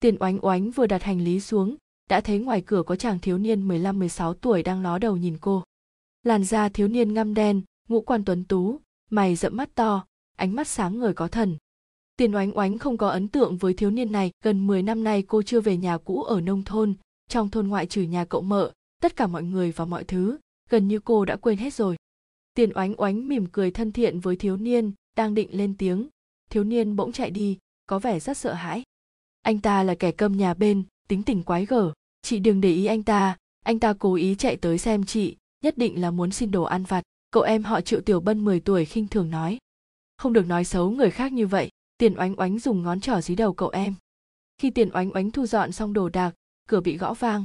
Tiền oánh oánh vừa đặt hành lý xuống, đã thấy ngoài cửa có chàng thiếu niên 15-16 tuổi đang ló đầu nhìn cô. Làn da thiếu niên ngăm đen, ngũ quan tuấn tú, mày rậm mắt to, ánh mắt sáng ngời có thần. Tiền oánh oánh không có ấn tượng với thiếu niên này, gần 10 năm nay cô chưa về nhà cũ ở nông thôn, trong thôn ngoại trừ nhà cậu mợ, tất cả mọi người và mọi thứ, gần như cô đã quên hết rồi. Tiền oánh oánh mỉm cười thân thiện với thiếu niên, đang định lên tiếng, thiếu niên bỗng chạy đi, có vẻ rất sợ hãi. Anh ta là kẻ cơm nhà bên, tính tình quái gở, chị đừng để ý anh ta, anh ta cố ý chạy tới xem chị, nhất định là muốn xin đồ ăn vặt. Cậu em họ Triệu Tiểu Bân 10 tuổi khinh thường nói. Không được nói xấu người khác như vậy, tiền oánh oánh dùng ngón trỏ dí đầu cậu em. Khi tiền oánh oánh thu dọn xong đồ đạc, cửa bị gõ vang.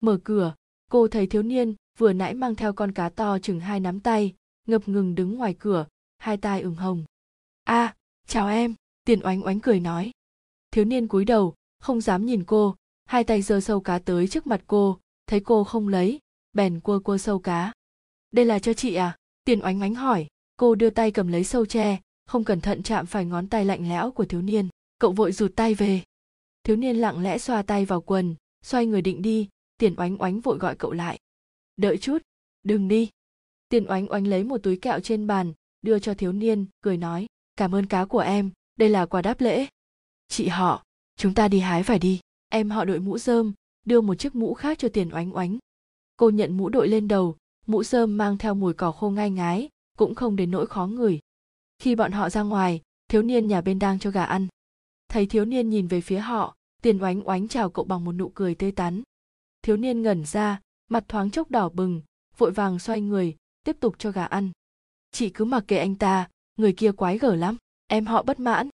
Mở cửa, cô thấy thiếu niên vừa nãy mang theo con cá to chừng hai nắm tay, ngập ngừng đứng ngoài cửa, hai tai ửng hồng. a à, chào em, tiền oánh oánh cười nói. Thiếu niên cúi đầu, không dám nhìn cô, hai tay giơ sâu cá tới trước mặt cô, thấy cô không lấy, bèn cua cua sâu cá. Đây là cho chị à? Tiền oánh oánh hỏi, cô đưa tay cầm lấy sâu tre, không cẩn thận chạm phải ngón tay lạnh lẽo của thiếu niên. Cậu vội rụt tay về. Thiếu niên lặng lẽ xoa tay vào quần, xoay người định đi, tiền oánh oánh vội gọi cậu lại. Đợi chút, đừng đi. Tiền oánh oánh lấy một túi kẹo trên bàn, đưa cho thiếu niên, cười nói, cảm ơn cá của em, đây là quà đáp lễ. Chị họ, chúng ta đi hái phải đi. Em họ đội mũ rơm, đưa một chiếc mũ khác cho tiền oánh oánh. Cô nhận mũ đội lên đầu, mũ rơm mang theo mùi cỏ khô ngai ngái, cũng không đến nỗi khó ngửi. Khi bọn họ ra ngoài, thiếu niên nhà bên đang cho gà ăn. Thấy thiếu niên nhìn về phía họ, tiền oánh oánh chào cậu bằng một nụ cười tươi tắn. Thiếu niên ngẩn ra, mặt thoáng chốc đỏ bừng, vội vàng xoay người, tiếp tục cho gà ăn. Chị cứ mặc kệ anh ta, người kia quái gở lắm, em họ bất mãn.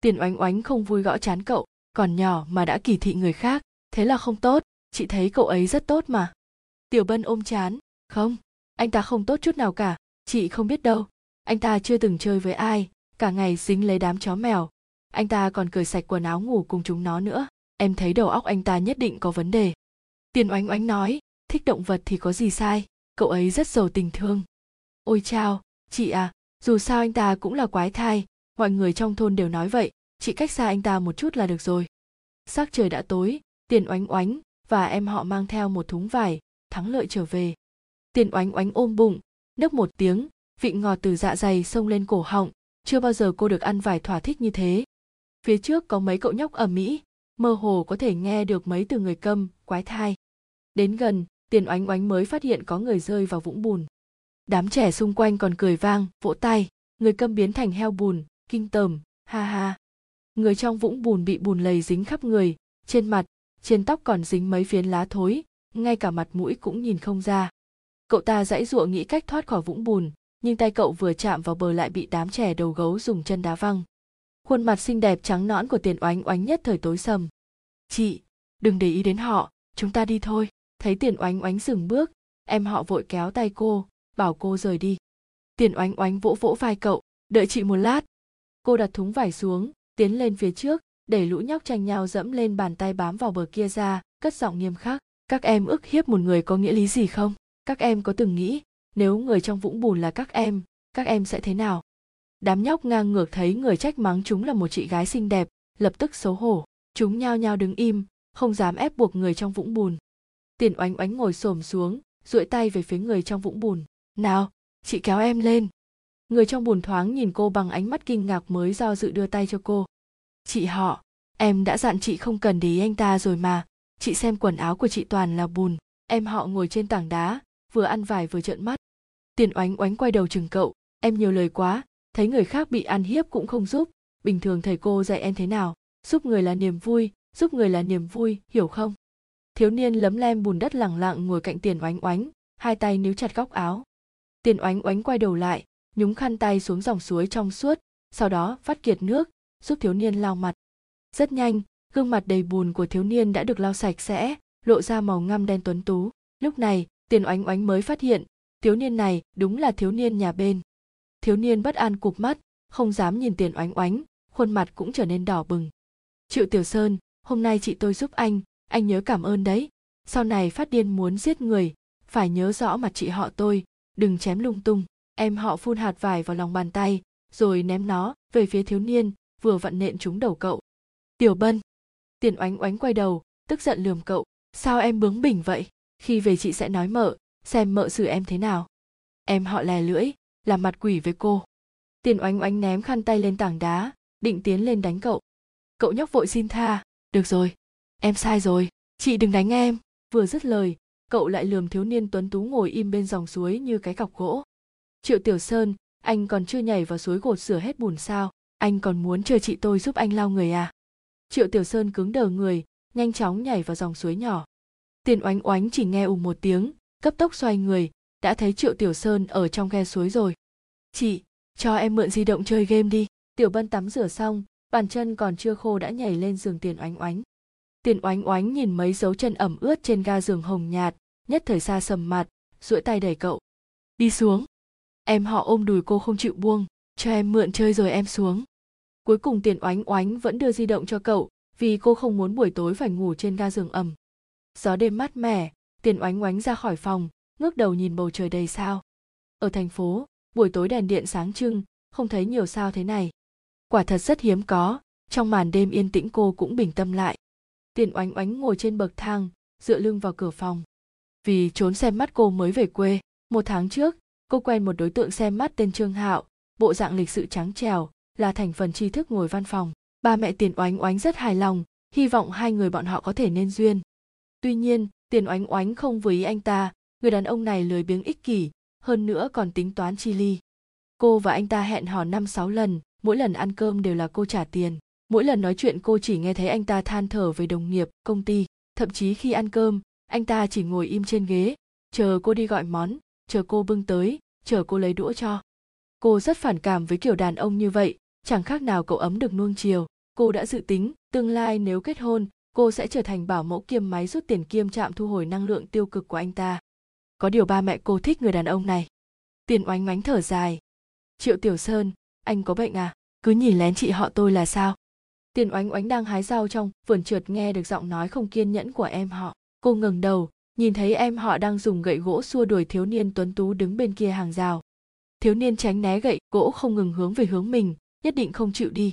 Tiền oánh oánh không vui gõ chán cậu, còn nhỏ mà đã kỳ thị người khác, thế là không tốt, chị thấy cậu ấy rất tốt mà. Tiểu Bân ôm chán, không, anh ta không tốt chút nào cả, chị không biết đâu. Anh ta chưa từng chơi với ai, cả ngày dính lấy đám chó mèo. Anh ta còn cởi sạch quần áo ngủ cùng chúng nó nữa. Em thấy đầu óc anh ta nhất định có vấn đề. Tiền oánh oánh nói, thích động vật thì có gì sai, cậu ấy rất giàu tình thương. Ôi chao, chị à, dù sao anh ta cũng là quái thai, mọi người trong thôn đều nói vậy, chị cách xa anh ta một chút là được rồi. Sắc trời đã tối, tiền oánh oánh và em họ mang theo một thúng vải, thắng lợi trở về. Tiền oánh oánh ôm bụng, nấc một tiếng, vị ngọt từ dạ dày xông lên cổ họng, chưa bao giờ cô được ăn vải thỏa thích như thế. Phía trước có mấy cậu nhóc ở Mỹ, mơ hồ có thể nghe được mấy từ người câm, quái thai. Đến gần, tiền oánh oánh mới phát hiện có người rơi vào vũng bùn. Đám trẻ xung quanh còn cười vang, vỗ tay, người câm biến thành heo bùn, kinh tởm, ha ha. Người trong vũng bùn bị bùn lầy dính khắp người, trên mặt, trên tóc còn dính mấy phiến lá thối, ngay cả mặt mũi cũng nhìn không ra. Cậu ta dãy dụa nghĩ cách thoát khỏi vũng bùn, nhưng tay cậu vừa chạm vào bờ lại bị đám trẻ đầu gấu dùng chân đá văng. Khuôn mặt xinh đẹp trắng nõn của tiền oánh oánh nhất thời tối sầm. Chị, đừng để ý đến họ, chúng ta đi thôi. Thấy tiền oánh oánh dừng bước, em họ vội kéo tay cô, bảo cô rời đi. Tiền oánh oánh vỗ vỗ vai cậu, đợi chị một lát. Cô đặt thúng vải xuống, tiến lên phía trước, để lũ nhóc tranh nhau dẫm lên bàn tay bám vào bờ kia ra, cất giọng nghiêm khắc. Các em ức hiếp một người có nghĩa lý gì không? Các em có từng nghĩ, nếu người trong vũng bùn là các em, các em sẽ thế nào? Đám nhóc ngang ngược thấy người trách mắng chúng là một chị gái xinh đẹp, lập tức xấu hổ. Chúng nhao nhao đứng im, không dám ép buộc người trong vũng bùn. Tiền oánh oánh ngồi xổm xuống, duỗi tay về phía người trong vũng bùn. Nào, chị kéo em lên. Người trong bùn thoáng nhìn cô bằng ánh mắt kinh ngạc mới do dự đưa tay cho cô. Chị họ, em đã dặn chị không cần để ý anh ta rồi mà, chị xem quần áo của chị toàn là bùn. Em họ ngồi trên tảng đá, vừa ăn vải vừa trợn mắt. Tiền oánh oánh quay đầu chừng cậu, em nhiều lời quá, thấy người khác bị ăn hiếp cũng không giúp, bình thường thầy cô dạy em thế nào, giúp người là niềm vui, giúp người là niềm vui, hiểu không? Thiếu niên lấm lem bùn đất lẳng lặng ngồi cạnh tiền oánh oánh, hai tay níu chặt góc áo. Tiền oánh oánh quay đầu lại, nhúng khăn tay xuống dòng suối trong suốt, sau đó vắt kiệt nước, giúp thiếu niên lau mặt. Rất nhanh, gương mặt đầy bùn của thiếu niên đã được lau sạch sẽ, lộ ra màu ngăm đen tuấn tú. Lúc này, tiền oánh oánh mới phát hiện, thiếu niên này đúng là thiếu niên nhà bên. Thiếu niên bất an cụp mắt, không dám nhìn tiền oánh oánh, khuôn mặt cũng trở nên đỏ bừng. Triệu Tiểu Sơn, hôm nay chị tôi giúp anh, anh nhớ cảm ơn đấy. Sau này phát điên muốn giết người, phải nhớ rõ mặt chị họ tôi, đừng chém lung tung. Em họ phun hạt vải vào lòng bàn tay, rồi ném nó về phía thiếu niên, vừa vặn nện trúng đầu cậu. Tiểu Bân. tiền oánh oánh quay đầu tức giận lườm cậu. Sao em bướng bỉnh vậy? Khi về chị sẽ nói mợ xem mợ xử em thế nào. Em họ lè lưỡi làm mặt quỷ với cô. Tiền oánh oánh ném khăn tay lên tảng đá định tiến lên đánh cậu. Cậu nhóc vội xin tha. Được rồi. Em sai rồi. Chị đừng đánh em. Vừa dứt lời cậu lại lườm thiếu niên tuấn tú ngồi im bên dòng suối như cái cọc gỗ triệu tiểu sơn, anh còn chưa nhảy vào suối gột rửa hết bùn sao? Anh còn muốn chờ chị tôi giúp anh lau người à? Triệu tiểu sơn cứng đờ người, nhanh chóng nhảy vào dòng suối nhỏ. Tiền oánh oánh chỉ nghe ùm một tiếng, cấp tốc xoay người, đã thấy triệu tiểu sơn ở trong ghe suối rồi. Chị, cho em mượn di động chơi game đi. Tiểu bân tắm rửa xong, bàn chân còn chưa khô đã nhảy lên giường tiền oánh oánh. Tiền oánh oánh nhìn mấy dấu chân ẩm ướt trên ga giường hồng nhạt, nhất thời xa sầm mặt, duỗi tay đẩy cậu. Đi xuống em họ ôm đùi cô không chịu buông, cho em mượn chơi rồi em xuống. Cuối cùng tiền oánh oánh vẫn đưa di động cho cậu, vì cô không muốn buổi tối phải ngủ trên ga giường ẩm. Gió đêm mát mẻ tiền oánh oánh ra khỏi phòng, ngước đầu nhìn bầu trời đầy sao. Ở thành phố, buổi tối đèn điện sáng trưng, không thấy nhiều sao thế này. Quả thật rất hiếm có, trong màn đêm yên tĩnh cô cũng bình tâm lại. Tiền oánh oánh ngồi trên bậc thang, dựa lưng vào cửa phòng. Vì trốn xem mắt cô mới về quê, một tháng trước cô quen một đối tượng xem mắt tên trương hạo, bộ dạng lịch sự trắng trèo là thành phần tri thức ngồi văn phòng. Ba mẹ tiền oánh oánh rất hài lòng, hy vọng hai người bọn họ có thể nên duyên. Tuy nhiên, tiền oánh oánh không với ý anh ta, người đàn ông này lười biếng ích kỷ, hơn nữa còn tính toán chi ly. Cô và anh ta hẹn hò năm sáu lần, mỗi lần ăn cơm đều là cô trả tiền. Mỗi lần nói chuyện cô chỉ nghe thấy anh ta than thở về đồng nghiệp, công ty. Thậm chí khi ăn cơm, anh ta chỉ ngồi im trên ghế, chờ cô đi gọi món chờ cô bưng tới, chờ cô lấy đũa cho. Cô rất phản cảm với kiểu đàn ông như vậy, chẳng khác nào cậu ấm được nuông chiều. Cô đã dự tính, tương lai nếu kết hôn, cô sẽ trở thành bảo mẫu kiêm máy rút tiền kiêm trạm thu hồi năng lượng tiêu cực của anh ta. Có điều ba mẹ cô thích người đàn ông này. Tiền oánh oánh thở dài. Triệu tiểu sơn, anh có bệnh à? Cứ nhìn lén chị họ tôi là sao? Tiền oánh oánh đang hái rau trong, vườn trượt nghe được giọng nói không kiên nhẫn của em họ. Cô ngừng đầu nhìn thấy em, họ đang dùng gậy gỗ xua đuổi thiếu niên tuấn tú đứng bên kia hàng rào. Thiếu niên tránh né gậy gỗ không ngừng hướng về hướng mình, nhất định không chịu đi.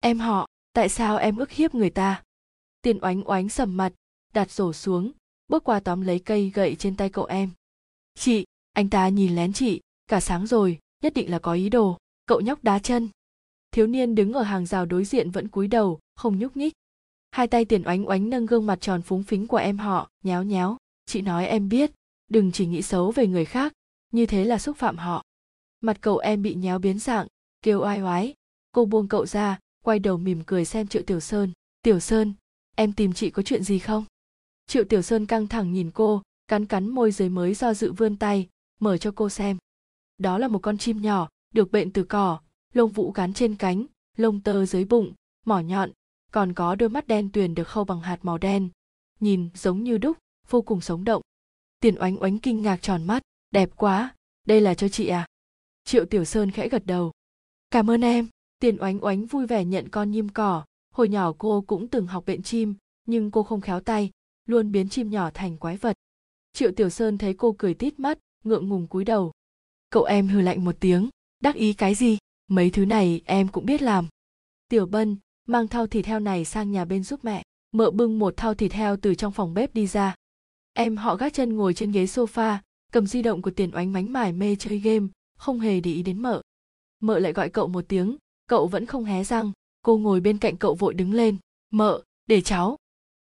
Em họ, tại sao em ức hiếp người ta? Tiền oánh oánh sầm mặt, đặt rổ xuống, bước qua tóm lấy cây gậy trên tay cậu em. Chị, anh ta nhìn lén chị, cả sáng rồi, nhất định là có ý đồ, cậu nhóc đá chân. Thiếu niên đứng ở hàng rào đối diện vẫn cúi đầu, không nhúc nhích. Hai tay tiền oánh oánh nâng gương mặt tròn phúng phính của em họ, nhéo nhéo chị nói em biết, đừng chỉ nghĩ xấu về người khác, như thế là xúc phạm họ. Mặt cậu em bị nhéo biến dạng, kêu oai oái. Cô buông cậu ra, quay đầu mỉm cười xem triệu tiểu sơn. Tiểu sơn, em tìm chị có chuyện gì không? Triệu tiểu sơn căng thẳng nhìn cô, cắn cắn môi dưới mới do dự vươn tay, mở cho cô xem. Đó là một con chim nhỏ, được bệnh từ cỏ, lông vũ gắn trên cánh, lông tơ dưới bụng, mỏ nhọn, còn có đôi mắt đen tuyền được khâu bằng hạt màu đen. Nhìn giống như đúc vô cùng sống động. Tiền oánh oánh kinh ngạc tròn mắt. Đẹp quá, đây là cho chị à? Triệu tiểu sơn khẽ gật đầu. Cảm ơn em. Tiền oánh oánh vui vẻ nhận con nhim cỏ. Hồi nhỏ cô cũng từng học bệnh chim, nhưng cô không khéo tay, luôn biến chim nhỏ thành quái vật. Triệu tiểu sơn thấy cô cười tít mắt, ngượng ngùng cúi đầu. Cậu em hừ lạnh một tiếng, đắc ý cái gì? Mấy thứ này em cũng biết làm. Tiểu bân, mang thau thịt heo này sang nhà bên giúp mẹ. Mợ bưng một thau thịt heo từ trong phòng bếp đi ra em họ gác chân ngồi trên ghế sofa, cầm di động của tiền oánh mánh mải mê chơi game, không hề để ý đến mợ. Mợ lại gọi cậu một tiếng, cậu vẫn không hé răng, cô ngồi bên cạnh cậu vội đứng lên, mợ, để cháu.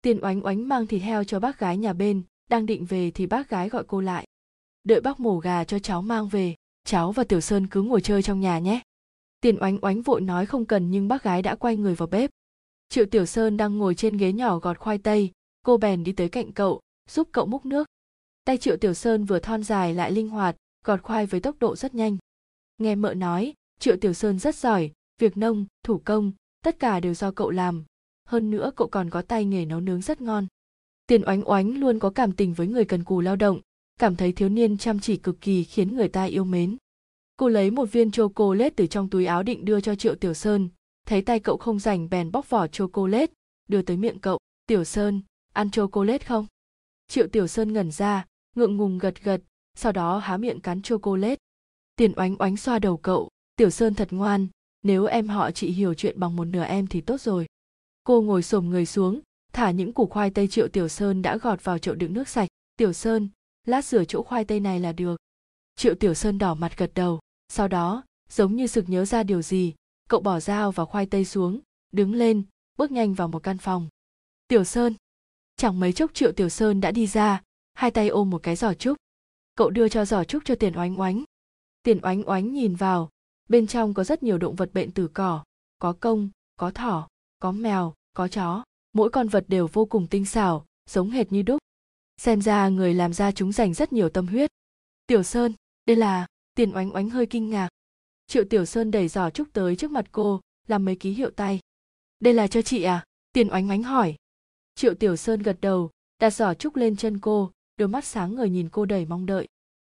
Tiền oánh oánh mang thịt heo cho bác gái nhà bên, đang định về thì bác gái gọi cô lại. Đợi bác mổ gà cho cháu mang về, cháu và tiểu sơn cứ ngồi chơi trong nhà nhé. Tiền oánh oánh vội nói không cần nhưng bác gái đã quay người vào bếp. Triệu tiểu sơn đang ngồi trên ghế nhỏ gọt khoai tây, cô bèn đi tới cạnh cậu giúp cậu múc nước. Tay triệu tiểu sơn vừa thon dài lại linh hoạt, gọt khoai với tốc độ rất nhanh. Nghe mợ nói, triệu tiểu sơn rất giỏi, việc nông, thủ công, tất cả đều do cậu làm. Hơn nữa cậu còn có tay nghề nấu nướng rất ngon. Tiền oánh oánh luôn có cảm tình với người cần cù lao động, cảm thấy thiếu niên chăm chỉ cực kỳ khiến người ta yêu mến. Cô lấy một viên chocolate từ trong túi áo định đưa cho triệu tiểu sơn, thấy tay cậu không rảnh bèn bóc vỏ chocolate, đưa tới miệng cậu, tiểu sơn, ăn chocolate không? Triệu tiểu sơn ngẩn ra, ngượng ngùng gật gật, sau đó há miệng cắn chocolate. Tiền oánh oánh xoa đầu cậu, tiểu sơn thật ngoan, nếu em họ chị hiểu chuyện bằng một nửa em thì tốt rồi. Cô ngồi xổm người xuống, thả những củ khoai tây triệu tiểu sơn đã gọt vào chậu đựng nước sạch. Tiểu sơn, lát rửa chỗ khoai tây này là được. Triệu tiểu sơn đỏ mặt gật đầu, sau đó, giống như sực nhớ ra điều gì, cậu bỏ dao và khoai tây xuống, đứng lên, bước nhanh vào một căn phòng. Tiểu sơn chẳng mấy chốc triệu tiểu sơn đã đi ra, hai tay ôm một cái giỏ trúc. Cậu đưa cho giỏ trúc cho tiền oánh oánh. Tiền oánh oánh nhìn vào, bên trong có rất nhiều động vật bệnh từ cỏ, có công, có thỏ, có mèo, có chó. Mỗi con vật đều vô cùng tinh xảo, giống hệt như đúc. Xem ra người làm ra chúng dành rất nhiều tâm huyết. Tiểu sơn, đây là, tiền oánh oánh hơi kinh ngạc. Triệu tiểu sơn đẩy giỏ trúc tới trước mặt cô, làm mấy ký hiệu tay. Đây là cho chị à? Tiền oánh oánh hỏi triệu tiểu sơn gật đầu, đặt giỏ trúc lên chân cô, đôi mắt sáng ngời nhìn cô đầy mong đợi.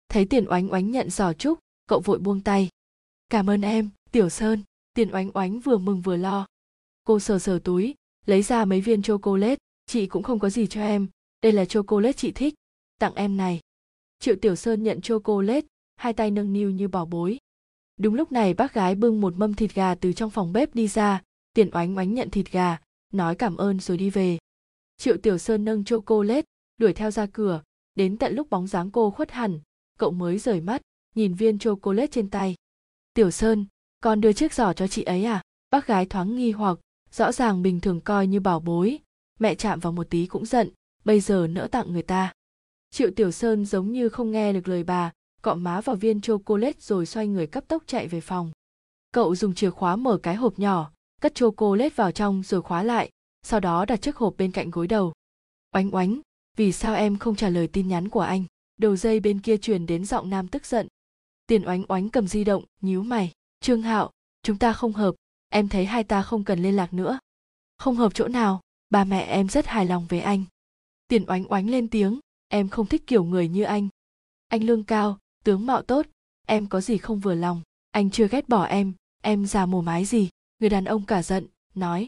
Thấy tiền oánh oánh nhận giỏ trúc, cậu vội buông tay. Cảm ơn em, tiểu sơn, tiền oánh oánh vừa mừng vừa lo. Cô sờ sờ túi, lấy ra mấy viên chocolate, chị cũng không có gì cho em, đây là chocolate chị thích, tặng em này. Triệu tiểu sơn nhận chocolate, hai tay nâng niu như bỏ bối. Đúng lúc này bác gái bưng một mâm thịt gà từ trong phòng bếp đi ra, tiền oánh oánh nhận thịt gà, nói cảm ơn rồi đi về triệu tiểu sơn nâng chocolate, đuổi theo ra cửa. Đến tận lúc bóng dáng cô khuất hẳn, cậu mới rời mắt, nhìn viên chocolate trên tay. Tiểu sơn, con đưa chiếc giỏ cho chị ấy à? Bác gái thoáng nghi hoặc, rõ ràng bình thường coi như bảo bối. Mẹ chạm vào một tí cũng giận, bây giờ nỡ tặng người ta. Triệu tiểu sơn giống như không nghe được lời bà, cọ má vào viên chocolate rồi xoay người cấp tốc chạy về phòng. Cậu dùng chìa khóa mở cái hộp nhỏ, cất chocolate vào trong rồi khóa lại sau đó đặt chiếc hộp bên cạnh gối đầu. Oánh oánh, vì sao em không trả lời tin nhắn của anh? Đầu dây bên kia truyền đến giọng nam tức giận. Tiền oánh oánh cầm di động, nhíu mày. Trương hạo, chúng ta không hợp. Em thấy hai ta không cần liên lạc nữa. Không hợp chỗ nào. Ba mẹ em rất hài lòng với anh. Tiền oánh oánh lên tiếng. Em không thích kiểu người như anh. Anh lương cao, tướng mạo tốt. Em có gì không vừa lòng. Anh chưa ghét bỏ em. Em già mồ mái gì? Người đàn ông cả giận, nói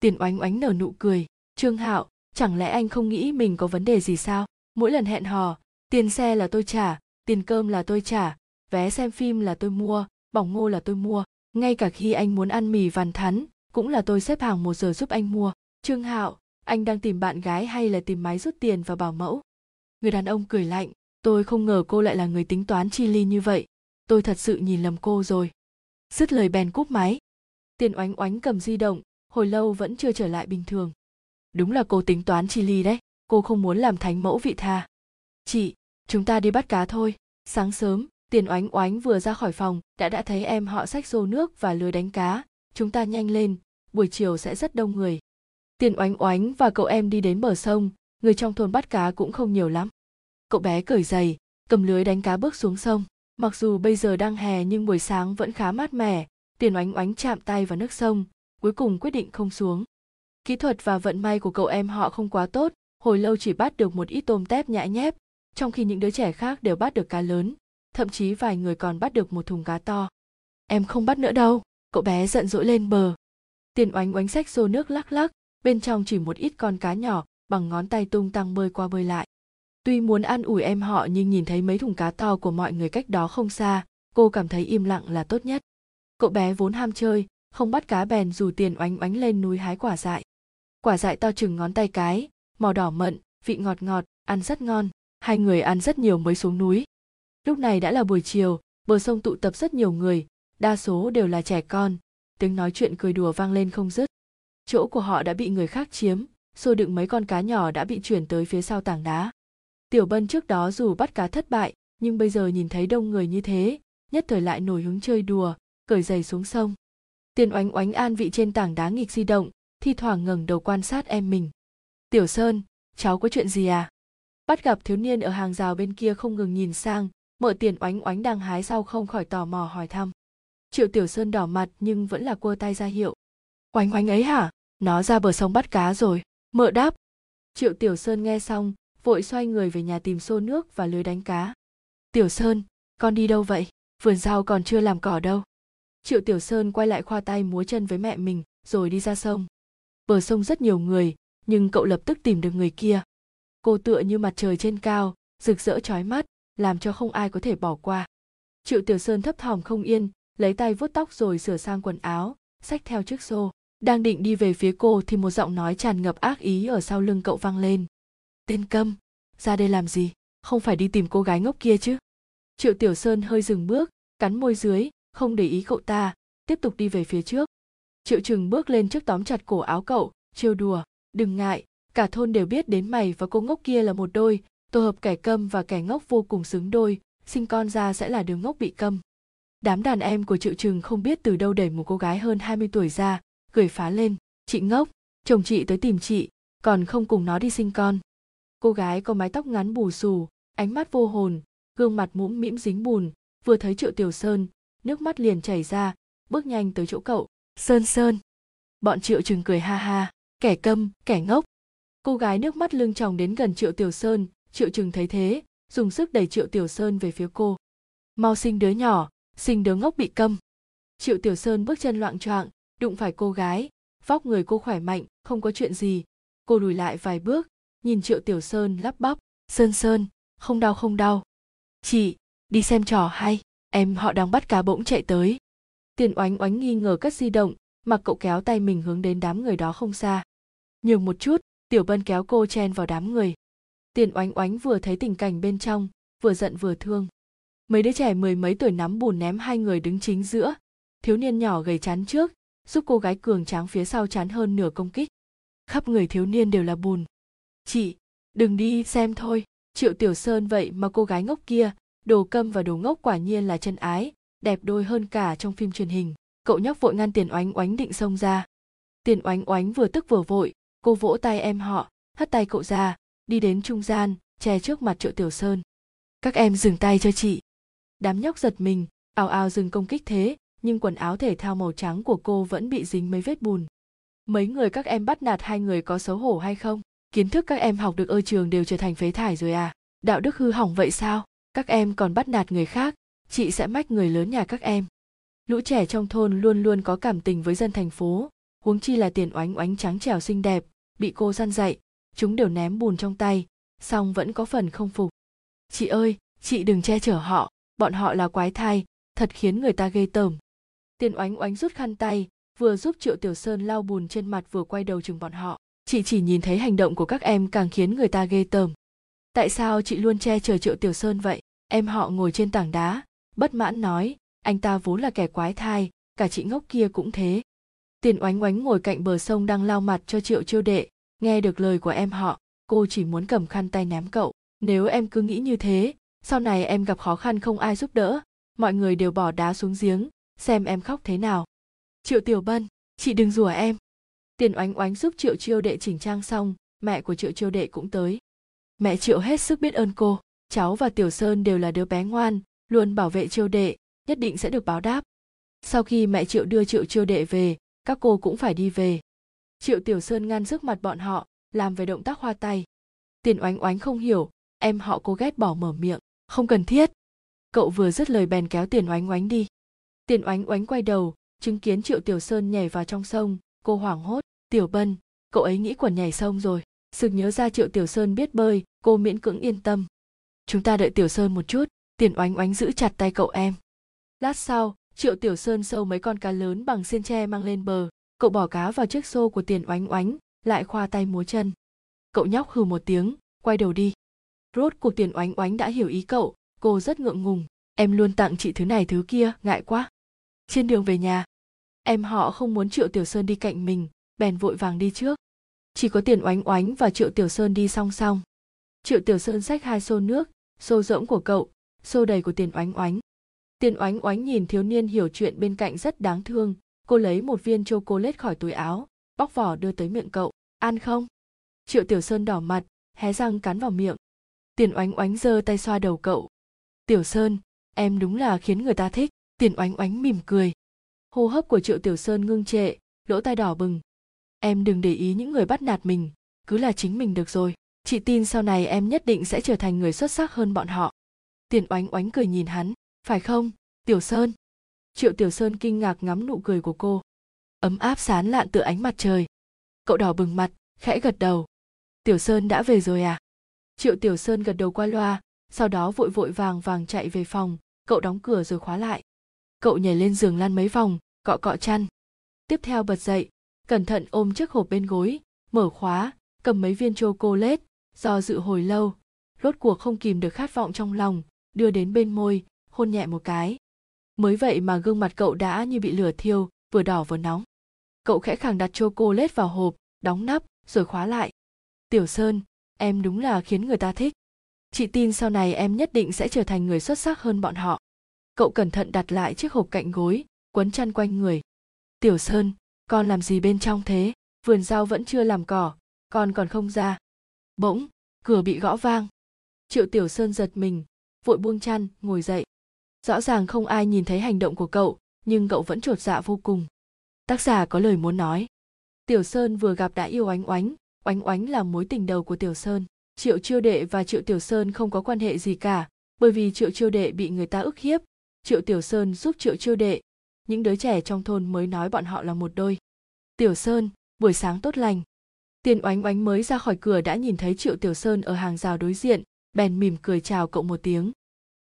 tiền oánh oánh nở nụ cười. Trương hạo, chẳng lẽ anh không nghĩ mình có vấn đề gì sao? Mỗi lần hẹn hò, tiền xe là tôi trả, tiền cơm là tôi trả, vé xem phim là tôi mua, bỏng ngô là tôi mua. Ngay cả khi anh muốn ăn mì vằn thắn, cũng là tôi xếp hàng một giờ giúp anh mua. Trương hạo, anh đang tìm bạn gái hay là tìm máy rút tiền và bảo mẫu? Người đàn ông cười lạnh. Tôi không ngờ cô lại là người tính toán chi ly như vậy. Tôi thật sự nhìn lầm cô rồi. Dứt lời bèn cúp máy. Tiền oánh oánh cầm di động hồi lâu vẫn chưa trở lại bình thường. Đúng là cô tính toán chi ly đấy, cô không muốn làm thánh mẫu vị tha. Chị, chúng ta đi bắt cá thôi. Sáng sớm, tiền oánh oánh vừa ra khỏi phòng, đã đã thấy em họ xách xô nước và lưới đánh cá. Chúng ta nhanh lên, buổi chiều sẽ rất đông người. Tiền oánh oánh và cậu em đi đến bờ sông, người trong thôn bắt cá cũng không nhiều lắm. Cậu bé cởi giày, cầm lưới đánh cá bước xuống sông. Mặc dù bây giờ đang hè nhưng buổi sáng vẫn khá mát mẻ. Tiền oánh oánh chạm tay vào nước sông cuối cùng quyết định không xuống. Kỹ thuật và vận may của cậu em họ không quá tốt, hồi lâu chỉ bắt được một ít tôm tép nhã nhép, trong khi những đứa trẻ khác đều bắt được cá lớn, thậm chí vài người còn bắt được một thùng cá to. Em không bắt nữa đâu, cậu bé giận dỗi lên bờ. Tiền oánh oánh xách xô nước lắc lắc, bên trong chỉ một ít con cá nhỏ, bằng ngón tay tung tăng bơi qua bơi lại. Tuy muốn ăn ủi em họ nhưng nhìn thấy mấy thùng cá to của mọi người cách đó không xa, cô cảm thấy im lặng là tốt nhất. Cậu bé vốn ham chơi không bắt cá bèn dù tiền oánh oánh lên núi hái quả dại. Quả dại to chừng ngón tay cái, màu đỏ mận, vị ngọt ngọt, ăn rất ngon, hai người ăn rất nhiều mới xuống núi. Lúc này đã là buổi chiều, bờ sông tụ tập rất nhiều người, đa số đều là trẻ con. Tiếng nói chuyện cười đùa vang lên không dứt. Chỗ của họ đã bị người khác chiếm, xô đựng mấy con cá nhỏ đã bị chuyển tới phía sau tảng đá. Tiểu bân trước đó dù bắt cá thất bại, nhưng bây giờ nhìn thấy đông người như thế, nhất thời lại nổi hứng chơi đùa, cởi giày xuống sông tiền oánh oánh an vị trên tảng đá nghịch di động, thi thoảng ngẩng đầu quan sát em mình. Tiểu sơn, cháu có chuyện gì à? Bắt gặp thiếu niên ở hàng rào bên kia không ngừng nhìn sang mợ tiền oánh oánh đang hái sau không khỏi tò mò hỏi thăm. Triệu tiểu sơn đỏ mặt nhưng vẫn là cua tay ra hiệu. Oánh oánh ấy hả? Nó ra bờ sông bắt cá rồi. Mợ đáp. Triệu tiểu sơn nghe xong, vội xoay người về nhà tìm xô nước và lưới đánh cá. Tiểu sơn, con đi đâu vậy? Vườn rau còn chưa làm cỏ đâu triệu tiểu sơn quay lại khoa tay múa chân với mẹ mình, rồi đi ra sông. Bờ sông rất nhiều người, nhưng cậu lập tức tìm được người kia. Cô tựa như mặt trời trên cao, rực rỡ trói mắt, làm cho không ai có thể bỏ qua. Triệu tiểu sơn thấp thỏm không yên, lấy tay vuốt tóc rồi sửa sang quần áo, xách theo chiếc xô. Đang định đi về phía cô thì một giọng nói tràn ngập ác ý ở sau lưng cậu vang lên. Tên câm, ra đây làm gì? Không phải đi tìm cô gái ngốc kia chứ? Triệu tiểu sơn hơi dừng bước, cắn môi dưới không để ý cậu ta, tiếp tục đi về phía trước. Triệu trừng bước lên trước tóm chặt cổ áo cậu, trêu đùa, đừng ngại, cả thôn đều biết đến mày và cô ngốc kia là một đôi, tổ hợp kẻ câm và kẻ ngốc vô cùng xứng đôi, sinh con ra sẽ là đứa ngốc bị câm. Đám đàn em của triệu trừng không biết từ đâu đẩy một cô gái hơn 20 tuổi ra, cười phá lên, chị ngốc, chồng chị tới tìm chị, còn không cùng nó đi sinh con. Cô gái có mái tóc ngắn bù xù, ánh mắt vô hồn, gương mặt mũm mĩm dính bùn, vừa thấy triệu tiểu sơn nước mắt liền chảy ra, bước nhanh tới chỗ cậu. Sơn sơn. Bọn triệu trừng cười ha ha, kẻ câm, kẻ ngốc. Cô gái nước mắt lưng tròng đến gần triệu tiểu sơn. Triệu trừng thấy thế, dùng sức đẩy triệu tiểu sơn về phía cô. Mau sinh đứa nhỏ, sinh đứa ngốc bị câm. Triệu tiểu sơn bước chân loạng choạng, đụng phải cô gái. Vóc người cô khỏe mạnh, không có chuyện gì. Cô lùi lại vài bước, nhìn triệu tiểu sơn lắp bắp. Sơn sơn, không đau không đau. Chị, đi xem trò hay em, họ đang bắt cá bỗng chạy tới. Tiền oánh oánh nghi ngờ cất di động, mặc cậu kéo tay mình hướng đến đám người đó không xa. Nhường một chút, tiểu bân kéo cô chen vào đám người. Tiền oánh oánh vừa thấy tình cảnh bên trong, vừa giận vừa thương. Mấy đứa trẻ mười mấy tuổi nắm bùn ném hai người đứng chính giữa. Thiếu niên nhỏ gầy chán trước, giúp cô gái cường tráng phía sau chán hơn nửa công kích. Khắp người thiếu niên đều là bùn. Chị, đừng đi xem thôi. Triệu tiểu sơn vậy mà cô gái ngốc kia đồ câm và đồ ngốc quả nhiên là chân ái, đẹp đôi hơn cả trong phim truyền hình. Cậu nhóc vội ngăn tiền oánh oánh định xông ra. Tiền oánh oánh vừa tức vừa vội, cô vỗ tay em họ, hất tay cậu ra, đi đến trung gian, che trước mặt triệu tiểu sơn. Các em dừng tay cho chị. Đám nhóc giật mình, ào ào dừng công kích thế, nhưng quần áo thể thao màu trắng của cô vẫn bị dính mấy vết bùn. Mấy người các em bắt nạt hai người có xấu hổ hay không? Kiến thức các em học được ở trường đều trở thành phế thải rồi à? Đạo đức hư hỏng vậy sao? Các em còn bắt nạt người khác, chị sẽ mách người lớn nhà các em. Lũ trẻ trong thôn luôn luôn có cảm tình với dân thành phố, huống chi là tiền oánh oánh trắng trẻo xinh đẹp, bị cô gian dạy, chúng đều ném bùn trong tay, song vẫn có phần không phục. Chị ơi, chị đừng che chở họ, bọn họ là quái thai, thật khiến người ta ghê tởm. Tiền oánh oánh rút khăn tay, vừa giúp triệu tiểu sơn lau bùn trên mặt vừa quay đầu chừng bọn họ. Chị chỉ nhìn thấy hành động của các em càng khiến người ta ghê tởm. Tại sao chị luôn che chở triệu tiểu sơn vậy? Em họ ngồi trên tảng đá, bất mãn nói, anh ta vốn là kẻ quái thai, cả chị ngốc kia cũng thế. Tiền oánh oánh ngồi cạnh bờ sông đang lau mặt cho triệu chiêu đệ, nghe được lời của em họ, cô chỉ muốn cầm khăn tay ném cậu. Nếu em cứ nghĩ như thế, sau này em gặp khó khăn không ai giúp đỡ, mọi người đều bỏ đá xuống giếng, xem em khóc thế nào. Triệu tiểu bân, chị đừng rủa em. Tiền oánh oánh giúp triệu chiêu đệ chỉnh trang xong, mẹ của triệu chiêu đệ cũng tới. Mẹ triệu hết sức biết ơn cô cháu và tiểu sơn đều là đứa bé ngoan, luôn bảo vệ chiêu đệ, nhất định sẽ được báo đáp. Sau khi mẹ triệu đưa triệu chiêu đệ về, các cô cũng phải đi về. Triệu tiểu sơn ngăn trước mặt bọn họ, làm về động tác hoa tay. Tiền oánh oánh không hiểu, em họ cô ghét bỏ mở miệng, không cần thiết. Cậu vừa dứt lời bèn kéo tiền oánh oánh đi. Tiền oánh oánh quay đầu, chứng kiến triệu tiểu sơn nhảy vào trong sông, cô hoảng hốt, tiểu bân, cậu ấy nghĩ quần nhảy sông rồi. Sực nhớ ra triệu tiểu sơn biết bơi, cô miễn cưỡng yên tâm chúng ta đợi tiểu sơn một chút, tiền oánh oánh giữ chặt tay cậu em. Lát sau, triệu tiểu sơn sâu mấy con cá lớn bằng xiên tre mang lên bờ, cậu bỏ cá vào chiếc xô của tiền oánh oánh, lại khoa tay múa chân. Cậu nhóc hừ một tiếng, quay đầu đi. Rốt cuộc tiền oánh oánh đã hiểu ý cậu, cô rất ngượng ngùng. Em luôn tặng chị thứ này thứ kia, ngại quá. Trên đường về nhà, em họ không muốn triệu tiểu sơn đi cạnh mình, bèn vội vàng đi trước. Chỉ có tiền oánh oánh và triệu tiểu sơn đi song song. Triệu tiểu sơn xách hai xô nước xô rỗng của cậu xô đầy của tiền oánh oánh. Tiền oánh oánh nhìn thiếu niên hiểu chuyện bên cạnh rất đáng thương. Cô lấy một viên chocolate khỏi túi áo, bóc vỏ đưa tới miệng cậu. Ăn không? Triệu tiểu sơn đỏ mặt, hé răng cắn vào miệng. Tiền oánh oánh giơ tay xoa đầu cậu. Tiểu sơn, em đúng là khiến người ta thích. Tiền oánh oánh mỉm cười. Hô hấp của triệu tiểu sơn ngưng trệ, lỗ tai đỏ bừng. Em đừng để ý những người bắt nạt mình, cứ là chính mình được rồi chị tin sau này em nhất định sẽ trở thành người xuất sắc hơn bọn họ. Tiền oánh oánh cười nhìn hắn. Phải không, tiểu sơn? Triệu tiểu sơn kinh ngạc ngắm nụ cười của cô. Ấm áp sán lạn tựa ánh mặt trời. Cậu đỏ bừng mặt, khẽ gật đầu. Tiểu sơn đã về rồi à? Triệu tiểu sơn gật đầu qua loa, sau đó vội vội vàng vàng chạy về phòng. Cậu đóng cửa rồi khóa lại. Cậu nhảy lên giường lăn mấy vòng, cọ cọ chăn. Tiếp theo bật dậy, cẩn thận ôm chiếc hộp bên gối, mở khóa, cầm mấy viên chocolate do dự hồi lâu, rốt cuộc không kìm được khát vọng trong lòng, đưa đến bên môi, hôn nhẹ một cái. Mới vậy mà gương mặt cậu đã như bị lửa thiêu, vừa đỏ vừa nóng. Cậu khẽ khàng đặt chocolate vào hộp, đóng nắp, rồi khóa lại. Tiểu sơn, em đúng là khiến người ta thích. Chị tin sau này em nhất định sẽ trở thành người xuất sắc hơn bọn họ. Cậu cẩn thận đặt lại chiếc hộp cạnh gối, quấn chăn quanh người. Tiểu sơn, con làm gì bên trong thế? Vườn rau vẫn chưa làm cỏ, con còn không ra bỗng, cửa bị gõ vang. Triệu tiểu sơn giật mình, vội buông chăn, ngồi dậy. Rõ ràng không ai nhìn thấy hành động của cậu, nhưng cậu vẫn trột dạ vô cùng. Tác giả có lời muốn nói. Tiểu sơn vừa gặp đã yêu oánh oánh. Oánh oánh là mối tình đầu của tiểu sơn. Triệu chiêu đệ và triệu tiểu sơn không có quan hệ gì cả, bởi vì triệu chiêu đệ bị người ta ức hiếp. Triệu tiểu sơn giúp triệu chiêu đệ. Những đứa trẻ trong thôn mới nói bọn họ là một đôi. Tiểu sơn, buổi sáng tốt lành tiền oánh oánh mới ra khỏi cửa đã nhìn thấy triệu tiểu sơn ở hàng rào đối diện, bèn mỉm cười chào cậu một tiếng.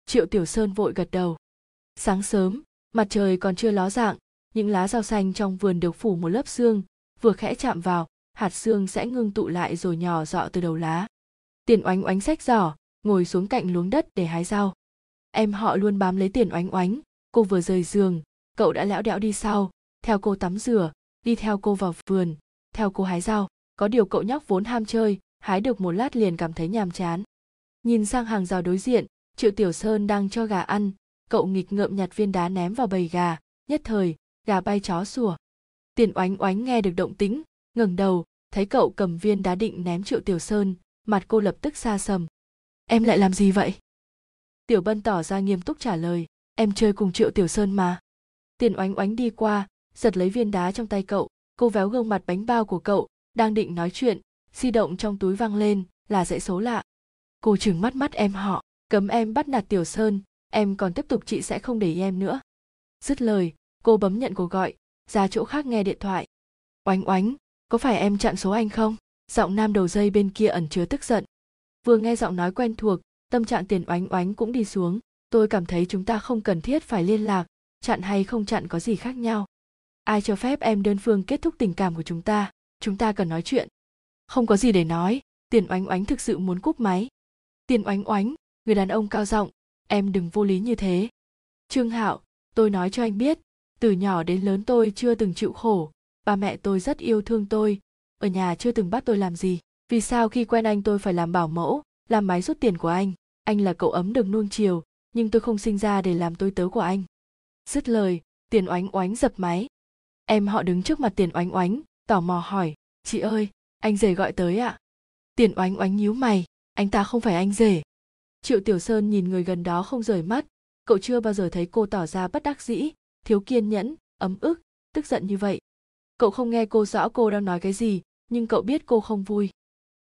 Triệu tiểu sơn vội gật đầu. Sáng sớm, mặt trời còn chưa ló dạng, những lá rau xanh trong vườn được phủ một lớp xương, vừa khẽ chạm vào, hạt xương sẽ ngưng tụ lại rồi nhỏ dọ từ đầu lá. Tiền oánh oánh xách giỏ, ngồi xuống cạnh luống đất để hái rau. Em họ luôn bám lấy tiền oánh oánh, cô vừa rời giường, cậu đã lẽo đẽo đi sau, theo cô tắm rửa, đi theo cô vào vườn, theo cô hái rau có điều cậu nhóc vốn ham chơi, hái được một lát liền cảm thấy nhàm chán. Nhìn sang hàng rào đối diện, triệu tiểu sơn đang cho gà ăn. Cậu nghịch ngợm nhặt viên đá ném vào bầy gà. Nhất thời, gà bay chó sủa. Tiền oánh oánh nghe được động tĩnh, ngẩng đầu, thấy cậu cầm viên đá định ném triệu tiểu sơn, mặt cô lập tức xa sầm. Em lại làm gì vậy? Tiểu bân tỏ ra nghiêm túc trả lời. Em chơi cùng triệu tiểu sơn mà. Tiền oánh oánh đi qua, giật lấy viên đá trong tay cậu. Cô véo gương mặt bánh bao của cậu đang định nói chuyện, di động trong túi vang lên, là dãy số lạ. Cô chừng mắt mắt em họ, cấm em bắt nạt tiểu sơn, em còn tiếp tục chị sẽ không để ý em nữa. Dứt lời, cô bấm nhận cuộc gọi, ra chỗ khác nghe điện thoại. Oánh oánh, có phải em chặn số anh không? Giọng nam đầu dây bên kia ẩn chứa tức giận. Vừa nghe giọng nói quen thuộc, tâm trạng tiền oánh oánh cũng đi xuống. Tôi cảm thấy chúng ta không cần thiết phải liên lạc, chặn hay không chặn có gì khác nhau. Ai cho phép em đơn phương kết thúc tình cảm của chúng ta? Chúng ta cần nói chuyện. Không có gì để nói, tiền oánh oánh thực sự muốn cúp máy. Tiền oánh oánh, người đàn ông cao giọng, em đừng vô lý như thế. Trương hạo, tôi nói cho anh biết, từ nhỏ đến lớn tôi chưa từng chịu khổ. Ba mẹ tôi rất yêu thương tôi. Ở nhà chưa từng bắt tôi làm gì. Vì sao khi quen anh tôi phải làm bảo mẫu, làm máy rút tiền của anh? Anh là cậu ấm được nuông chiều, nhưng tôi không sinh ra để làm tôi tớ của anh. Dứt lời, tiền oánh oánh dập máy. Em họ đứng trước mặt tiền oánh oánh tò mò hỏi, chị ơi, anh rể gọi tới ạ. À? tiền oánh oánh nhíu mày, anh ta không phải anh rể. Triệu tiểu sơn nhìn người gần đó không rời mắt, cậu chưa bao giờ thấy cô tỏ ra bất đắc dĩ, thiếu kiên nhẫn, ấm ức, tức giận như vậy. Cậu không nghe cô rõ cô đang nói cái gì, nhưng cậu biết cô không vui.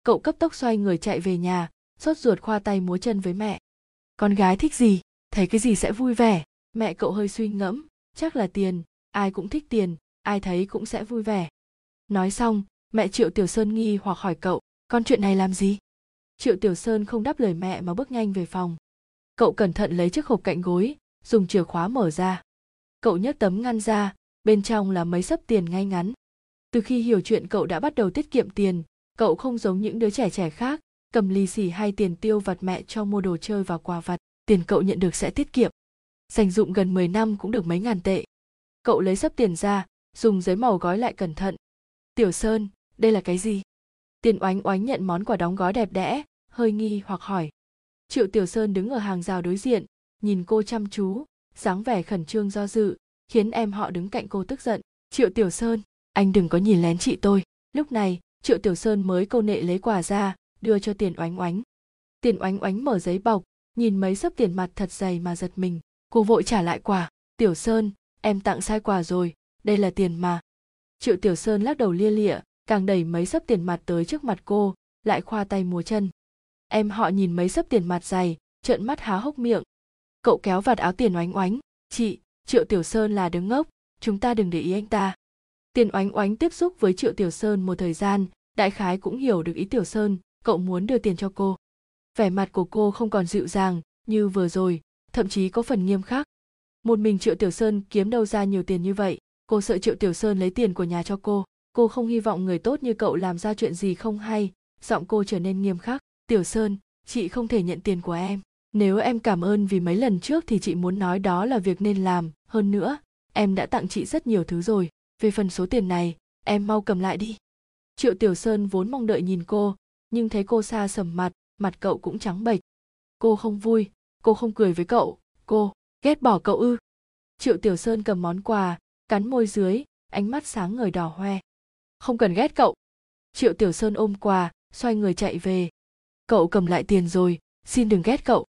Cậu cấp tốc xoay người chạy về nhà, sốt ruột khoa tay múa chân với mẹ. Con gái thích gì? Thấy cái gì sẽ vui vẻ? Mẹ cậu hơi suy ngẫm, chắc là tiền, ai cũng thích tiền, ai thấy cũng sẽ vui vẻ nói xong, mẹ triệu tiểu sơn nghi hoặc hỏi cậu, con chuyện này làm gì? Triệu tiểu sơn không đáp lời mẹ mà bước nhanh về phòng. Cậu cẩn thận lấy chiếc hộp cạnh gối, dùng chìa khóa mở ra. Cậu nhấc tấm ngăn ra, bên trong là mấy sấp tiền ngay ngắn. Từ khi hiểu chuyện cậu đã bắt đầu tiết kiệm tiền, cậu không giống những đứa trẻ trẻ khác, cầm lì xì hay tiền tiêu vặt mẹ cho mua đồ chơi và quà vặt, tiền cậu nhận được sẽ tiết kiệm. Dành dụng gần 10 năm cũng được mấy ngàn tệ. Cậu lấy sấp tiền ra, dùng giấy màu gói lại cẩn thận tiểu sơn, đây là cái gì? Tiền oánh oánh nhận món quà đóng gói đẹp đẽ, hơi nghi hoặc hỏi. Triệu tiểu sơn đứng ở hàng rào đối diện, nhìn cô chăm chú, dáng vẻ khẩn trương do dự, khiến em họ đứng cạnh cô tức giận. Triệu tiểu sơn, anh đừng có nhìn lén chị tôi. Lúc này, triệu tiểu sơn mới câu nệ lấy quà ra, đưa cho tiền oánh oánh. Tiền oánh oánh mở giấy bọc, nhìn mấy sấp tiền mặt thật dày mà giật mình. Cô vội trả lại quà. Tiểu sơn, em tặng sai quà rồi, đây là tiền mà triệu tiểu sơn lắc đầu lia lịa, càng đẩy mấy sấp tiền mặt tới trước mặt cô, lại khoa tay múa chân. Em họ nhìn mấy sấp tiền mặt dày, trợn mắt há hốc miệng. Cậu kéo vạt áo tiền oánh oánh, chị, triệu tiểu sơn là đứng ngốc, chúng ta đừng để ý anh ta. Tiền oánh oánh tiếp xúc với triệu tiểu sơn một thời gian, đại khái cũng hiểu được ý tiểu sơn, cậu muốn đưa tiền cho cô. Vẻ mặt của cô không còn dịu dàng như vừa rồi, thậm chí có phần nghiêm khắc. Một mình triệu tiểu sơn kiếm đâu ra nhiều tiền như vậy? Cô sợ triệu tiểu sơn lấy tiền của nhà cho cô. Cô không hy vọng người tốt như cậu làm ra chuyện gì không hay. Giọng cô trở nên nghiêm khắc. Tiểu sơn, chị không thể nhận tiền của em. Nếu em cảm ơn vì mấy lần trước thì chị muốn nói đó là việc nên làm. Hơn nữa, em đã tặng chị rất nhiều thứ rồi. Về phần số tiền này, em mau cầm lại đi. Triệu tiểu sơn vốn mong đợi nhìn cô, nhưng thấy cô xa sầm mặt mặt cậu cũng trắng bệch. Cô không vui, cô không cười với cậu. Cô ghét bỏ cậu ư? Triệu tiểu sơn cầm món quà cắn môi dưới, ánh mắt sáng ngời đỏ hoe. Không cần ghét cậu. Triệu tiểu sơn ôm quà, xoay người chạy về. Cậu cầm lại tiền rồi, xin đừng ghét cậu.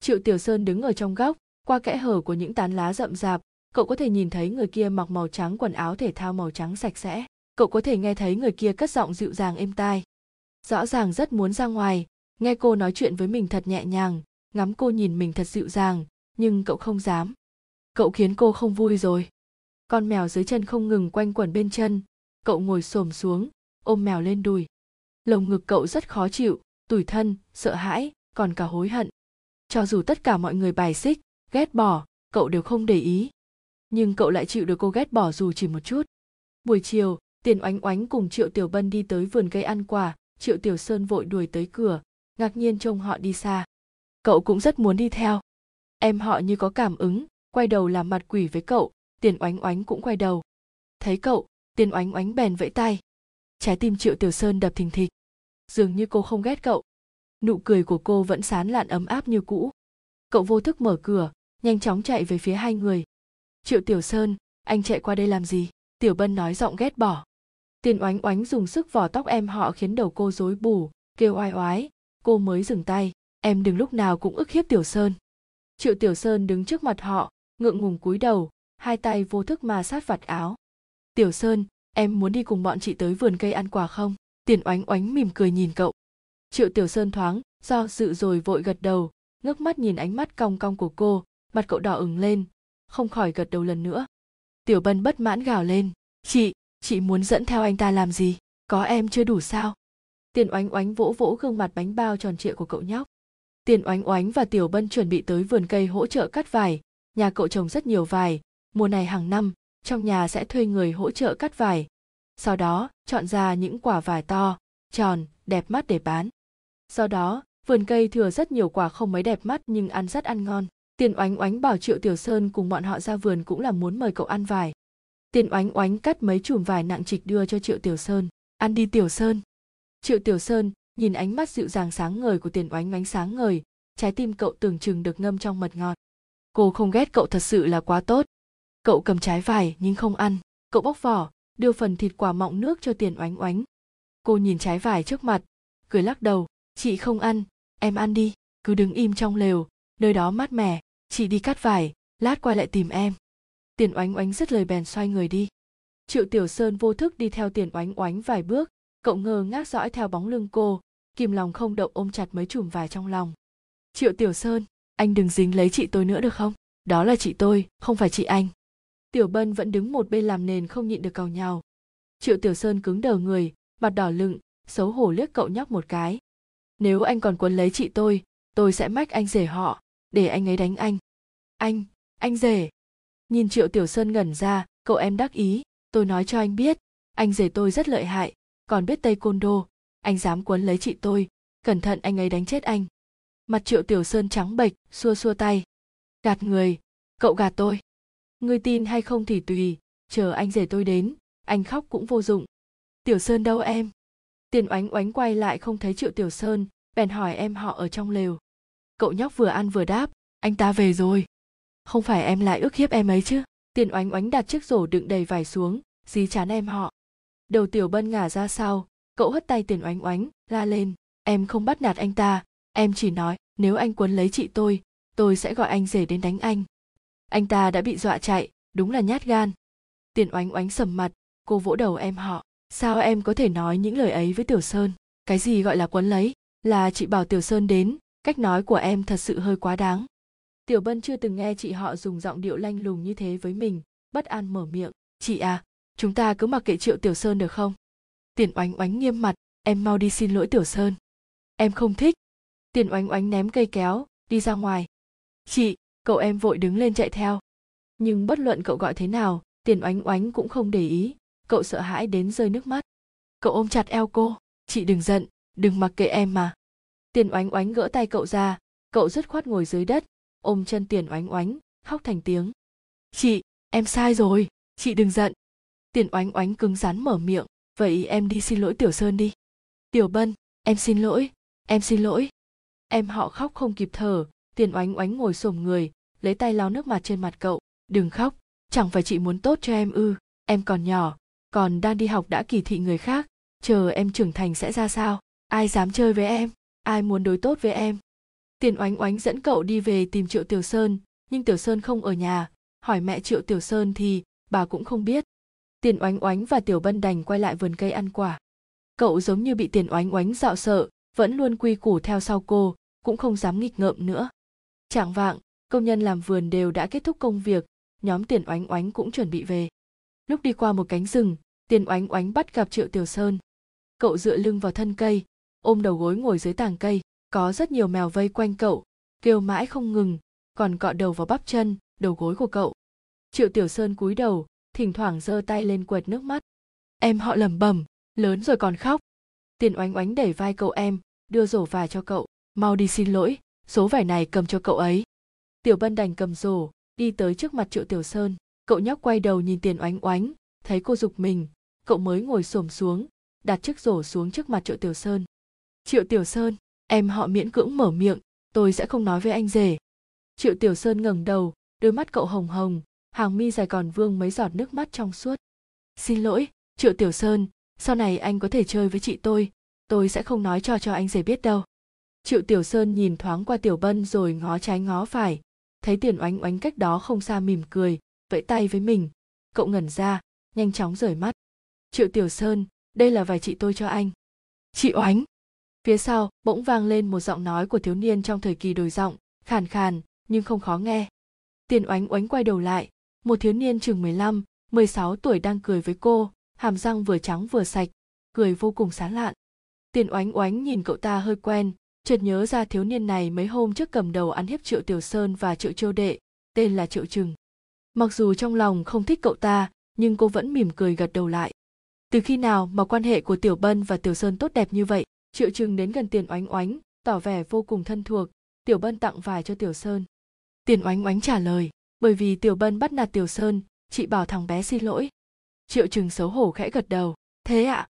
Triệu tiểu sơn đứng ở trong góc, qua kẽ hở của những tán lá rậm rạp, cậu có thể nhìn thấy người kia mặc màu trắng quần áo thể thao màu trắng sạch sẽ. Cậu có thể nghe thấy người kia cất giọng dịu dàng êm tai. Rõ ràng rất muốn ra ngoài, nghe cô nói chuyện với mình thật nhẹ nhàng, ngắm cô nhìn mình thật dịu dàng, nhưng cậu không dám. Cậu khiến cô không vui rồi con mèo dưới chân không ngừng quanh quẩn bên chân. Cậu ngồi xổm xuống, ôm mèo lên đùi. Lồng ngực cậu rất khó chịu, tủi thân, sợ hãi, còn cả hối hận. Cho dù tất cả mọi người bài xích, ghét bỏ, cậu đều không để ý. Nhưng cậu lại chịu được cô ghét bỏ dù chỉ một chút. Buổi chiều, tiền oánh oánh cùng triệu tiểu bân đi tới vườn cây ăn quả. Triệu tiểu sơn vội đuổi tới cửa, ngạc nhiên trông họ đi xa. Cậu cũng rất muốn đi theo. Em họ như có cảm ứng, quay đầu làm mặt quỷ với cậu tiền oánh oánh cũng quay đầu. Thấy cậu, tiền oánh oánh bèn vẫy tay. Trái tim triệu tiểu sơn đập thình thịch. Dường như cô không ghét cậu. Nụ cười của cô vẫn sán lạn ấm áp như cũ. Cậu vô thức mở cửa, nhanh chóng chạy về phía hai người. Triệu tiểu sơn, anh chạy qua đây làm gì? Tiểu bân nói giọng ghét bỏ. Tiền oánh oánh dùng sức vỏ tóc em họ khiến đầu cô rối bù, kêu oai oái. Cô mới dừng tay. Em đừng lúc nào cũng ức hiếp tiểu sơn. Triệu tiểu sơn đứng trước mặt họ, ngượng ngùng cúi đầu hai tay vô thức mà sát vạt áo. Tiểu sơn, em muốn đi cùng bọn chị tới vườn cây ăn quả không? Tiền oánh oánh mỉm cười nhìn cậu. Triệu tiểu sơn thoáng do dự rồi vội gật đầu, ngước mắt nhìn ánh mắt cong cong của cô, mặt cậu đỏ ửng lên, không khỏi gật đầu lần nữa. Tiểu bân bất mãn gào lên, chị chị muốn dẫn theo anh ta làm gì? Có em chưa đủ sao? Tiền oánh oánh vỗ vỗ gương mặt bánh bao tròn trịa của cậu nhóc. Tiền oánh oánh và tiểu bân chuẩn bị tới vườn cây hỗ trợ cắt vải. Nhà cậu trồng rất nhiều vải mùa này hàng năm, trong nhà sẽ thuê người hỗ trợ cắt vải. Sau đó, chọn ra những quả vải to, tròn, đẹp mắt để bán. Do đó, vườn cây thừa rất nhiều quả không mấy đẹp mắt nhưng ăn rất ăn ngon. Tiền oánh oánh bảo triệu tiểu sơn cùng bọn họ ra vườn cũng là muốn mời cậu ăn vải. Tiền oánh oánh cắt mấy chùm vải nặng trịch đưa cho triệu tiểu sơn. Ăn đi tiểu sơn. Triệu tiểu sơn nhìn ánh mắt dịu dàng sáng ngời của tiền oánh oánh sáng ngời, trái tim cậu tưởng chừng được ngâm trong mật ngọt. Cô không ghét cậu thật sự là quá tốt cậu cầm trái vải nhưng không ăn. Cậu bóc vỏ, đưa phần thịt quả mọng nước cho tiền oánh oánh. Cô nhìn trái vải trước mặt, cười lắc đầu. Chị không ăn, em ăn đi. Cứ đứng im trong lều, nơi đó mát mẻ. Chị đi cắt vải, lát quay lại tìm em. Tiền oánh oánh dứt lời bèn xoay người đi. Triệu tiểu sơn vô thức đi theo tiền oánh oánh vài bước. Cậu ngơ ngác dõi theo bóng lưng cô, kìm lòng không động ôm chặt mấy chùm vải trong lòng. Triệu tiểu sơn, anh đừng dính lấy chị tôi nữa được không? Đó là chị tôi, không phải chị anh tiểu bân vẫn đứng một bên làm nền không nhịn được cào nhào triệu tiểu sơn cứng đờ người, mặt đỏ lựng, xấu hổ liếc cậu nhóc một cái. Nếu anh còn quấn lấy chị tôi tôi sẽ mách anh rể họ, để anh ấy đánh anh. Anh anh rể. Nhìn triệu tiểu sơn ngẩn ra, cậu em đắc ý, tôi nói cho anh biết, anh rể tôi rất lợi hại, còn biết tây côn đô anh dám quấn lấy chị tôi, cẩn thận anh ấy đánh chết anh. Mặt triệu tiểu sơn trắng bệch, xua xua tay. Gạt người, cậu gạt tôi ngươi tin hay không thì tùy, chờ anh rể tôi đến, anh khóc cũng vô dụng. Tiểu sơn đâu em? Tiền oánh oánh quay lại không thấy triệu tiểu sơn, bèn hỏi em họ ở trong lều. Cậu nhóc vừa ăn vừa đáp, anh ta về rồi. Không phải em lại ước hiếp em ấy chứ? Tiền oánh oánh đặt chiếc rổ đựng đầy vải xuống, dí chán em họ. Đầu tiểu bân ngả ra sau, cậu hất tay tiền oánh oánh, la lên, em không bắt nạt anh ta, em chỉ nói, nếu anh quấn lấy chị tôi tôi sẽ gọi anh rể đến đánh anh anh ta đã bị dọa chạy, đúng là nhát gan. Tiền oánh oánh sầm mặt, cô vỗ đầu em họ. Sao em có thể nói những lời ấy với tiểu sơn? Cái gì gọi là quấn lấy? Là chị bảo tiểu sơn đến, cách nói của em thật sự hơi quá đáng. Tiểu bân chưa từng nghe chị họ dùng giọng điệu lanh lùng như thế với mình, bất an mở miệng. Chị à chúng ta cứ mặc kệ triệu tiểu sơn được không? Tiền oánh oánh nghiêm mặt, em mau đi xin lỗi tiểu sơn. Em không thích. Tiền oánh oánh ném cây kéo, đi ra ngoài. Chị cậu em vội đứng lên chạy theo. Nhưng bất luận cậu gọi thế nào, tiền oánh oánh cũng không để ý. Cậu sợ hãi đến rơi nước mắt. Cậu ôm chặt eo cô. Chị đừng giận, đừng mặc kệ em mà. Tiền oánh oánh gỡ tay cậu ra. Cậu dứt khoát ngồi dưới đất, ôm chân tiền oánh oánh, khóc thành tiếng. Chị, em sai rồi. Chị đừng giận. Tiền oánh oánh cứng rắn mở miệng. Vậy em đi xin lỗi tiểu sơn đi. Tiểu bân, em xin lỗi. Em xin lỗi. Em họ khóc không kịp thở. Tiền oánh oánh ngồi xổm người lấy tay lau nước mặt trên mặt cậu. Đừng khóc, chẳng phải chị muốn tốt cho em ư. Em còn nhỏ, còn đang đi học đã kỳ thị người khác. Chờ em trưởng thành sẽ ra sao? Ai dám chơi với em? Ai muốn đối tốt với em? Tiền oánh oánh dẫn cậu đi về tìm triệu tiểu sơn, nhưng tiểu sơn không ở nhà. Hỏi mẹ triệu tiểu sơn thì bà cũng không biết. Tiền oánh oánh và tiểu bân đành quay lại vườn cây ăn quả. Cậu giống như bị tiền oánh oánh dạo sợ, vẫn luôn quy củ theo sau cô, cũng không dám nghịch ngợm nữa. Chạng vạng công nhân làm vườn đều đã kết thúc công việc, nhóm tiền oánh oánh cũng chuẩn bị về. Lúc đi qua một cánh rừng, tiền oánh oánh bắt gặp triệu tiểu sơn. Cậu dựa lưng vào thân cây, ôm đầu gối ngồi dưới tàng cây, có rất nhiều mèo vây quanh cậu, kêu mãi không ngừng, còn cọ đầu vào bắp chân, đầu gối của cậu. Triệu tiểu sơn cúi đầu, thỉnh thoảng giơ tay lên quệt nước mắt. Em họ lẩm bẩm, lớn rồi còn khóc. Tiền oánh oánh đẩy vai cậu em, đưa rổ vải cho cậu. Mau đi xin lỗi, số vải này cầm cho cậu ấy tiểu bân đành cầm rổ, đi tới trước mặt triệu tiểu sơn. Cậu nhóc quay đầu nhìn tiền oánh oánh, thấy cô dục mình. Cậu mới ngồi xổm xuống, đặt chiếc rổ xuống trước mặt triệu tiểu sơn. Triệu tiểu sơn, em họ miễn cưỡng mở miệng, tôi sẽ không nói với anh rể. Triệu tiểu sơn ngẩng đầu, đôi mắt cậu hồng hồng, hàng mi dài còn vương mấy giọt nước mắt trong suốt. Xin lỗi, triệu tiểu sơn, sau này anh có thể chơi với chị tôi tôi sẽ không nói cho cho anh rể biết đâu. Triệu tiểu sơn nhìn thoáng qua tiểu bân rồi ngó trái ngó phải thấy tiền oánh oánh cách đó không xa mỉm cười vẫy tay với mình. Cậu ngẩn ra nhanh chóng rời mắt. Triệu tiểu sơn đây là vài chị tôi cho anh. Chị oánh. Phía sau bỗng vang lên một giọng nói của thiếu niên trong thời kỳ đổi giọng khàn khàn nhưng không khó nghe. Tiền oánh oánh quay đầu lại. Một thiếu niên chừng 15, 16 tuổi đang cười với cô, hàm răng vừa trắng vừa sạch, cười vô cùng sán lạn. Tiền oánh oánh nhìn cậu ta hơi quen, chợt nhớ ra thiếu niên này mấy hôm trước cầm đầu ăn hiếp Triệu Tiểu Sơn và Triệu Châu Đệ, tên là Triệu Trừng. Mặc dù trong lòng không thích cậu ta, nhưng cô vẫn mỉm cười gật đầu lại. Từ khi nào mà quan hệ của Tiểu Bân và Tiểu Sơn tốt đẹp như vậy? Triệu Trừng đến gần Tiền Oánh Oánh, tỏ vẻ vô cùng thân thuộc. Tiểu Bân tặng vài cho Tiểu Sơn. Tiền Oánh Oánh trả lời, bởi vì Tiểu Bân bắt nạt Tiểu Sơn, chị bảo thằng bé xin lỗi. Triệu Trừng xấu hổ khẽ gật đầu. Thế ạ, à,